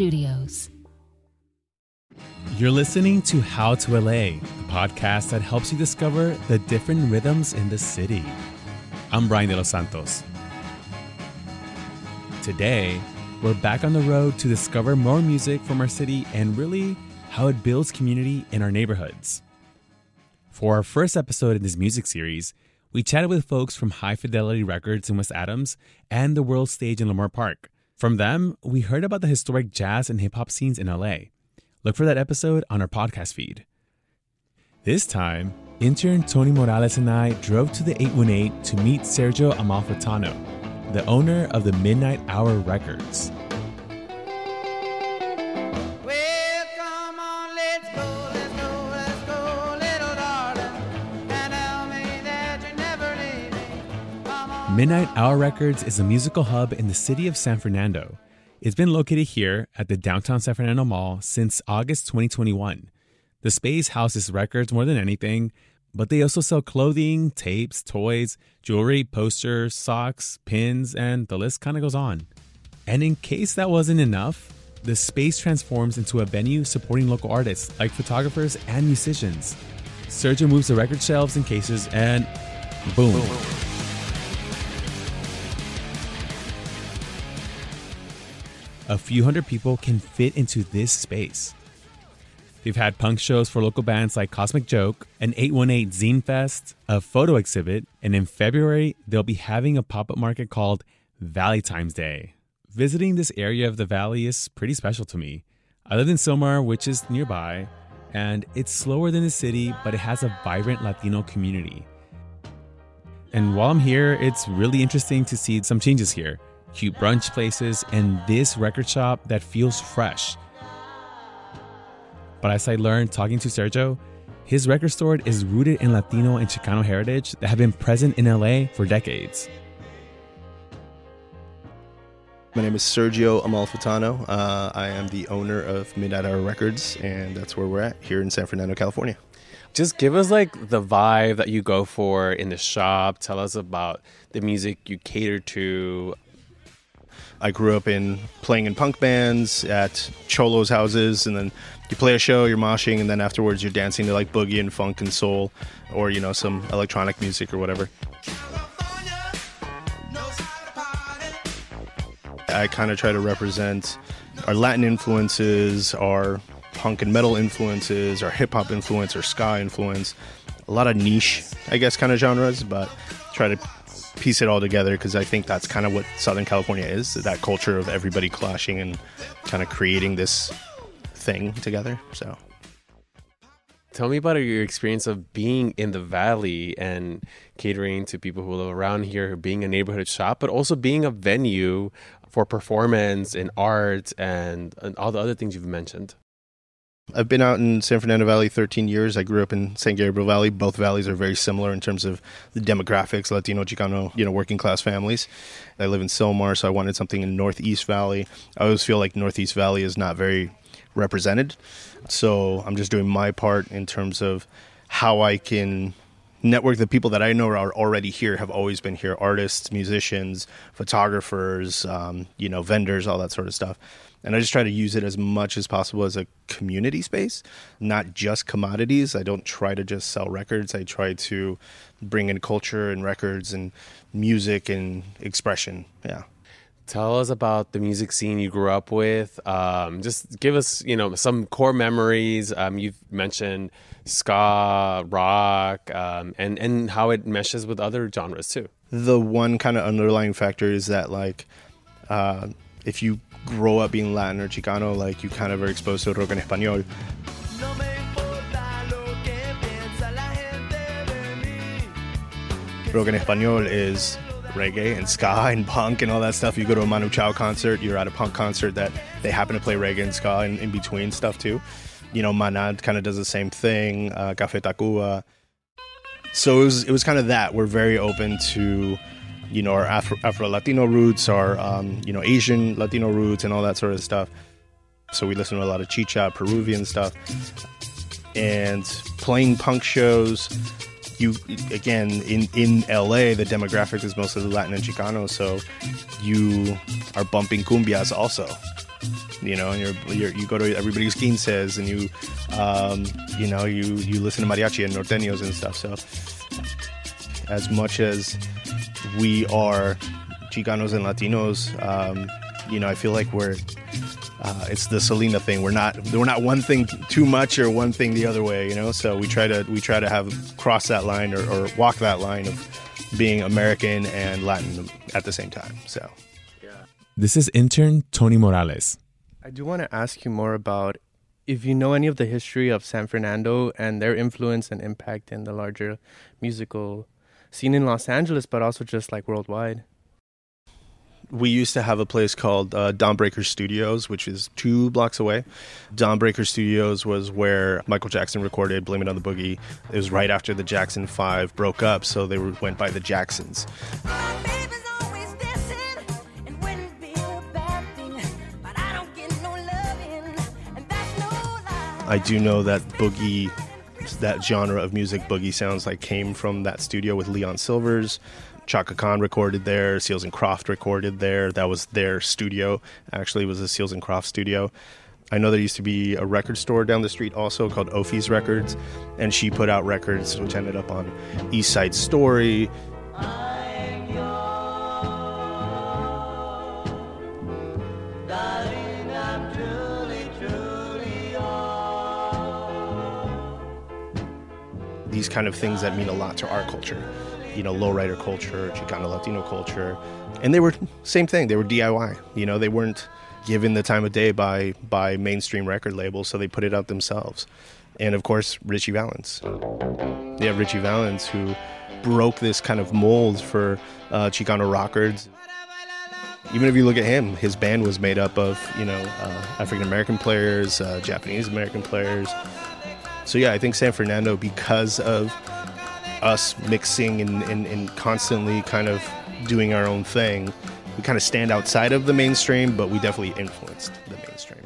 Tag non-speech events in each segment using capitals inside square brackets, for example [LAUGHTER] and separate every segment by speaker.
Speaker 1: Studios.
Speaker 2: You're listening to How to LA, the podcast that helps you discover the different rhythms in the city. I'm Brian De Los Santos. Today, we're back on the road to discover more music from our city and really how it builds community in our neighborhoods. For our first episode in this music series, we chatted with folks from High Fidelity Records in West Adams and the World Stage in Leimert Park. From them, we heard about the historic jazz and hip hop scenes in LA. Look for that episode on our podcast feed. This time, intern Tony Morales and I drove to the 818 to meet Sergio Amalfitano, the owner of the Midnight Hour Records. Midnight Hour Records is a musical hub in the city of San Fernando. It's been located here at the downtown San Fernando Mall since August 2021. The space houses records more than anything, but they also sell clothing, tapes, toys, jewelry, posters, socks, pins, and the list kind of goes on. And in case that wasn't enough, the space transforms into a venue supporting local artists like photographers and musicians. Sergio moves the record shelves and cases, and boom. A few hundred people can fit into this space. They've had punk shows for local bands like Cosmic Joke, an 818 Zine Fest, a photo exhibit, and in February, they'll be having a pop up market called Valley Times Day. Visiting this area of the valley is pretty special to me. I live in Sylmar, which is nearby, and it's slower than the city, but it has a vibrant Latino community. And while I'm here, it's really interesting to see some changes here cute brunch places, and this record shop that feels fresh. But as I learned talking to Sergio, his record store is rooted in Latino and Chicano heritage that have been present in LA for decades.
Speaker 3: My name is Sergio Amalfitano. Uh, I am the owner of Midnight Hour Records, and that's where we're at here in San Fernando, California.
Speaker 4: Just give us like the vibe that you go for in the shop. Tell us about the music you cater to.
Speaker 3: I grew up in playing in punk bands at cholos' houses, and then you play a show, you're moshing, and then afterwards you're dancing to like boogie and funk and soul, or you know some electronic music or whatever. I kind of try to represent our Latin influences, our punk and metal influences, our hip hop influence, our ska influence, a lot of niche, I guess, kind of genres, but try to piece it all together because I think that's kind of what Southern California is that culture of everybody clashing and kind of creating this thing together. So.
Speaker 4: Tell me about your experience of being in the valley and catering to people who live around here, being a neighborhood shop, but also being a venue for performance and art and, and all the other things you've mentioned.
Speaker 3: I've been out in San Fernando Valley 13 years. I grew up in San Gabriel Valley. Both valleys are very similar in terms of the demographics, Latino, Chicano, you know, working class families. I live in Sylmar, so I wanted something in Northeast Valley. I always feel like Northeast Valley is not very represented. So I'm just doing my part in terms of how I can network the people that I know are already here, have always been here artists, musicians, photographers, um, you know, vendors, all that sort of stuff. And I just try to use it as much as possible as a community space, not just commodities. I don't try to just sell records. I try to bring in culture and records and music and expression. Yeah.
Speaker 4: Tell us about the music scene you grew up with. Um, just give us, you know, some core memories. Um, you've mentioned ska, rock, um, and and how it meshes with other genres too.
Speaker 3: The one kind of underlying factor is that like, uh, if you grow up being Latin or Chicano, like you kind of are exposed to rock en español. Rock en español is reggae and ska and punk and all that stuff. You go to a Manu Chao concert, you're at a punk concert that they happen to play reggae and ska and in between stuff too. You know, Maná kind of does the same thing, uh, Café Tacuba. So it was, it was kind of that. We're very open to you know our Afro, Latino roots, our um, you know Asian Latino roots, and all that sort of stuff. So we listen to a lot of chicha, Peruvian stuff, and playing punk shows. You again in in LA, the demographic is mostly Latin and Chicano, so you are bumping cumbias also. You know, and you're, you're you go to everybody's quinces, and you um, you know you you listen to mariachi and norteños and stuff. So as much as we are Chicanos and Latinos, um, you know, I feel like we're uh, it's the Selena thing. We're not we're not one thing too much or one thing the other way, you know. So we try to we try to have cross that line or, or walk that line of being American and Latin at the same time. So yeah.
Speaker 2: This is intern Tony Morales.
Speaker 5: I do want to ask you more about if you know any of the history of San Fernando and their influence and impact in the larger musical scene in Los Angeles, but also just like worldwide.
Speaker 3: we used to have a place called uh, Dawnbreaker Studios, which is two blocks away. Dawnbreaker Studios was where Michael Jackson recorded "Blame It on the Boogie." It was right after the Jackson Five broke up, so they were, went by the Jacksons.
Speaker 6: I
Speaker 3: do know that boogie, that genre of music, boogie sounds like came from that studio with Leon Sylvers. Chaka Khan recorded there. Seals and Croft recorded there. That was their studio. Actually, was a Seals and Croft studio. I know there used to be a record store down the street also called Ophi's Records, and she put out records which ended up on East Side Story. These kind of things that mean a lot to our culture. You know, lowrider culture, Chicano Latino culture. And they were same thing. They were DIY. You know, they weren't given the time of day by by mainstream record labels, so they put it out themselves. And of course, Ritchie Valens. Yeah, Ritchie Valens who broke this kind of mold for uh, Chicano rockers. Even if you look at him, his band was made up of, you know, uh, African American players, uh, Japanese American players, so yeah, I think San Fernando, because of us mixing and, and, and constantly kind of doing our own thing, we kind of stand outside of the mainstream, but we definitely influenced the mainstream.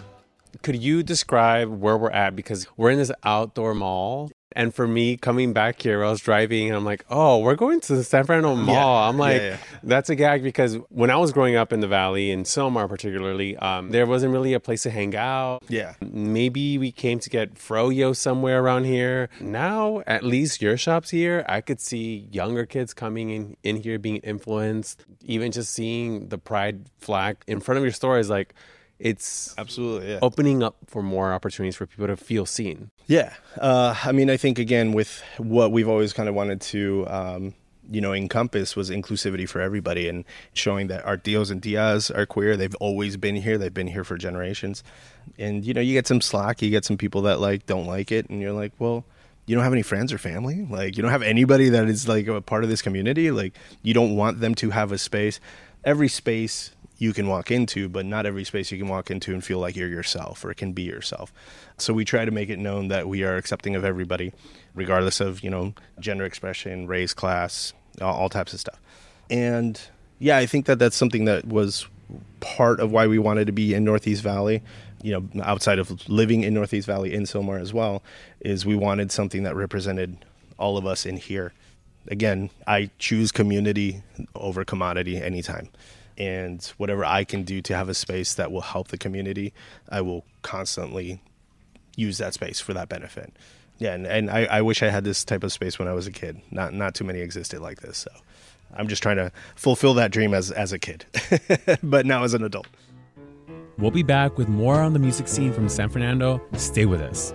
Speaker 4: Could you describe where we're at? Because we're in this outdoor mall. And for me, coming back here, I was driving and I'm like, oh, we're going to the San Fernando Mall. I'm like,
Speaker 3: yeah, yeah.
Speaker 4: that's a gag because when I was growing up in the Valley, in Sylmar particularly, um, there wasn't really a place to hang out.
Speaker 3: Yeah.
Speaker 4: Maybe we came to get froyo somewhere around here. Now, at least your shop's here. I could see younger kids coming in, in here being influenced. Even just seeing the pride flag in front of your store is like, it's
Speaker 3: Absolutely, yeah.
Speaker 4: opening up for more opportunities for people to feel seen.
Speaker 3: Yeah, uh, I mean, I think again with what we've always kind of wanted to, um, you know, encompass was inclusivity for everybody and showing that our Dios and Diaz are queer. They've always been here. They've been here for generations, and you know, you get some slack. You get some people that like don't like it, and you're like, well. You don't have any friends or family? Like, you don't have anybody that is like a part of this community? Like, you don't want them to have a space. Every space you can walk into, but not every space you can walk into and feel like you're yourself or can be yourself. So we try to make it known that we are accepting of everybody, regardless of you know gender expression, race, class, all, all types of stuff. And yeah, I think that that's something that was part of why we wanted to be in Northeast Valley. You know, outside of living in Northeast Valley in Sylmar as well, is we wanted something that represented all of us in here. Again, I choose community over commodity anytime and whatever I can do to have a space that will help the community, I will constantly use that space for that benefit. Yeah, and, and I, I wish I had this type of space when I was a kid. Not not too many existed like this, so I'm just trying to fulfill that dream as as a kid, [LAUGHS] but now as an adult.
Speaker 2: We'll be back with more on the music scene from San Fernando. Stay with us.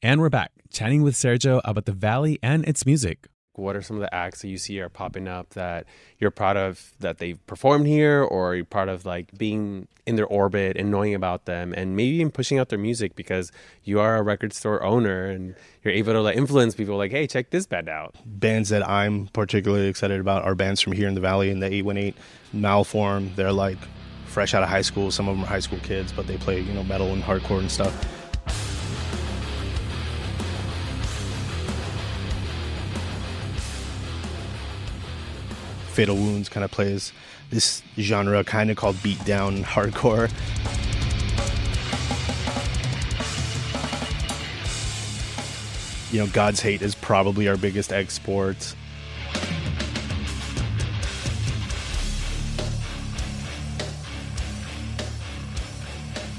Speaker 2: And we're back, chatting with Sergio about the Valley and its music.
Speaker 4: What are some of the acts that you see are popping up that you're proud of that they've performed here, or you're proud of like being in their orbit and knowing about them, and maybe even pushing out their music because you are a record store owner and you're able to like influence people like, hey, check this band out.
Speaker 3: bands that I'm particularly excited about are bands from here in the valley in the 818 Mal Form. They're like fresh out of high school. Some of them are high school kids, but they play, you know, metal and hardcore and stuff. Fatal Wounds kind of plays this genre kind of called beatdown hardcore. You know, God's Hate is probably our biggest export.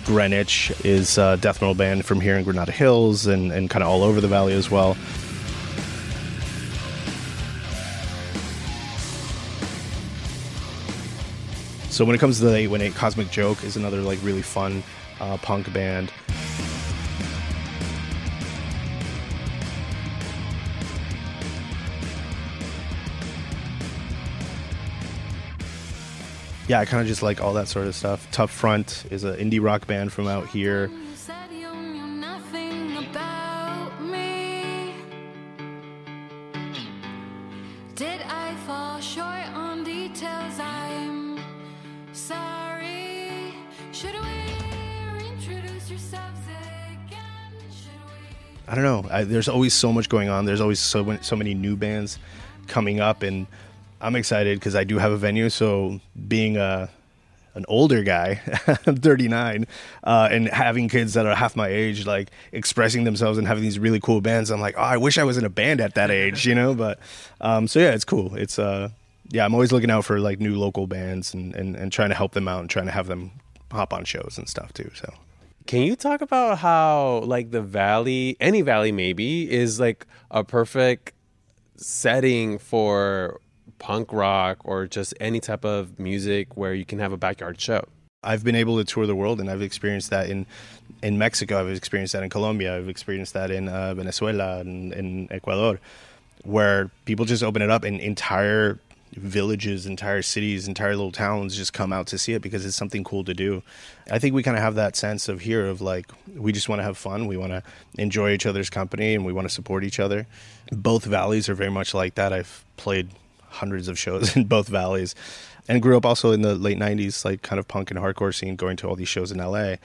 Speaker 3: Greenwitch is a death metal band from here in Granada Hills and, and kind of all over the valley as well. So when it comes to the 818 Cosmic Joke is another like really fun uh, punk band. Yeah, I kind of just like all that sort of stuff. Tough Front is an indie rock band from out here.
Speaker 6: I
Speaker 3: don't know. I, there's always so much going on. There's always so so many new bands coming up, and I'm excited because I do have a venue. So being a an older guy, I'm [LAUGHS] 39, uh, and having kids that are half my age, like expressing themselves and having these really cool bands, I'm like, oh, I wish I was in a band at that age, you know. But um, so yeah, it's cool. It's uh, yeah, I'm always looking out for like new local bands and, and and trying to help them out and trying to have them hop on shows and stuff too. So.
Speaker 4: Can you talk about how like the valley, any valley maybe, is like a perfect setting for punk rock or just any type of music where you can have a backyard show?
Speaker 3: I've been able to tour the world, and I've experienced that in in Mexico. I've experienced that in Colombia. I've experienced that in uh, Venezuela and in Ecuador, where people just open it up, and entire villages, entire cities, entire little towns just come out to see it because it's something cool to do. I think we kind of have that sense of here of like we just want to have fun, we want to enjoy each other's company, and we want to support each other. Both valleys are very much like that. I've played hundreds of shows [LAUGHS] in both valleys and grew up also in the late 90s like kind of punk and hardcore scene going to all these shows in LA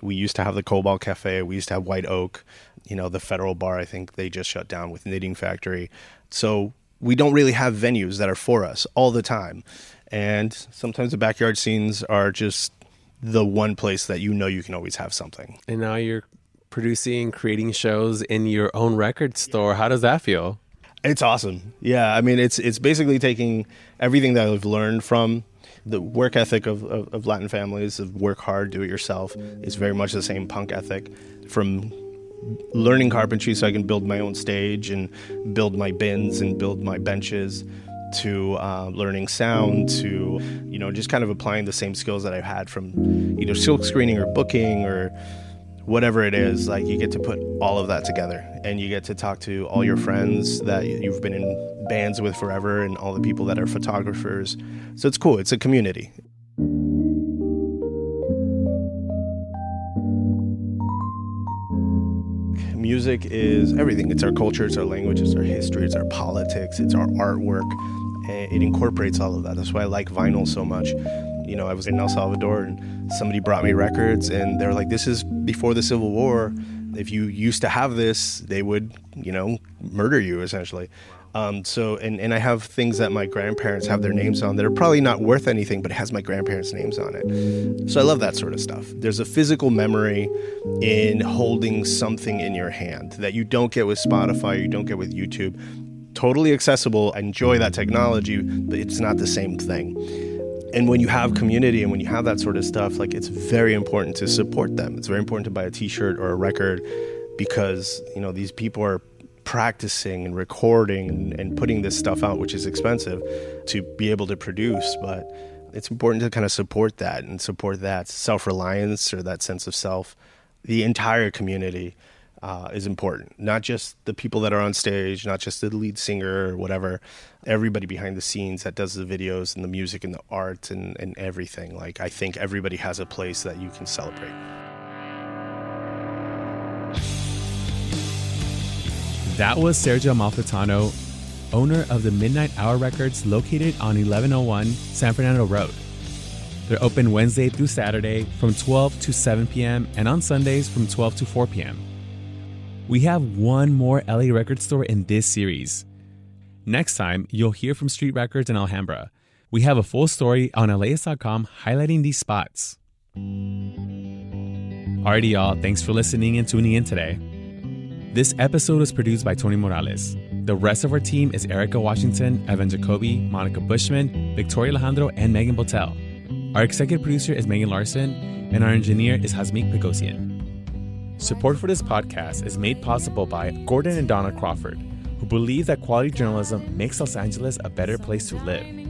Speaker 3: we used to have the Cobalt Cafe we used to have White Oak you know the Federal Bar I think they just shut down with Knitting Factory so we don't really have venues that are for us all the time and sometimes the backyard scenes are just the one place that you know you can always have something
Speaker 4: And now you're producing, creating shows in your own record store. How does that feel?
Speaker 3: It's awesome. Yeah, I mean, it's it's basically taking everything that I've learned from the work ethic of, of, of Latin families of work hard, do it yourself is very much the same punk ethic. From learning carpentry so I can build my own stage and build my bins and build my benches to uh, learning sound to you know just kind of applying the same skills that I've had from either silk screening or booking or whatever it is like you get to put all of that together. And you get to talk to all your friends that you've been in bands with forever and all the people that are photographers. So it's cool. It's a community music is everything. It's our culture, it's our language, it's our history, it's our politics, it's our artwork. It incorporates all of that. That's why I like vinyl so much. You know, I was in El Salvador and somebody brought me records and they're like, this is before the Civil War. If you used to have this, they would, you know, murder you essentially. Um, so, and, and I have things that my grandparents have their names on that are probably not worth anything, but it has my grandparents' names on it. So I love that sort of stuff. There's a physical memory in holding something in your hand that you don't get with Spotify, you don't get with YouTube. Totally accessible. I enjoy that technology, but it's not the same thing. And when you have community and when you have that sort of stuff, like it's very important to support them. It's very important to buy a t-shirt or a record because, you know, these people are practicing and recording and, and putting this stuff out, which is expensive to be able to produce. But it's important to kind of support that and support that self reliance or that sense of self. The entire community uh, is important, not just the people that are on stage, not just the lead singer or whatever. Everybody behind the scenes that does the videos and the music and the art and, and everything. Like, I think everybody has a place that you can celebrate.
Speaker 2: That was Sergio Amalfitano, owner of the Midnight Hour Records located on 1101 San Fernando Road. They're open Wednesday through Saturday from 12 to 7 p.m. and on Sundays from 12 to 4 p.m. We have one more LA record store in this series. Next time, you'll hear from Street Records in Alhambra. We have a full story on LAist.com highlighting these spots. Alrighty, y'all, thanks for listening and tuning in today. This episode was produced by Tony Morales. The rest of our team is Erica Washington, Evan Jacoby, Monica Bushman, Victoria Alejandro, and Megan Botel. Our executive producer is Megan Larson, and our engineer is Hasmik Pegosian. Support for this podcast is made possible by Gordon and Donna Crawford, who believe that quality journalism makes Los Angeles a better place to live.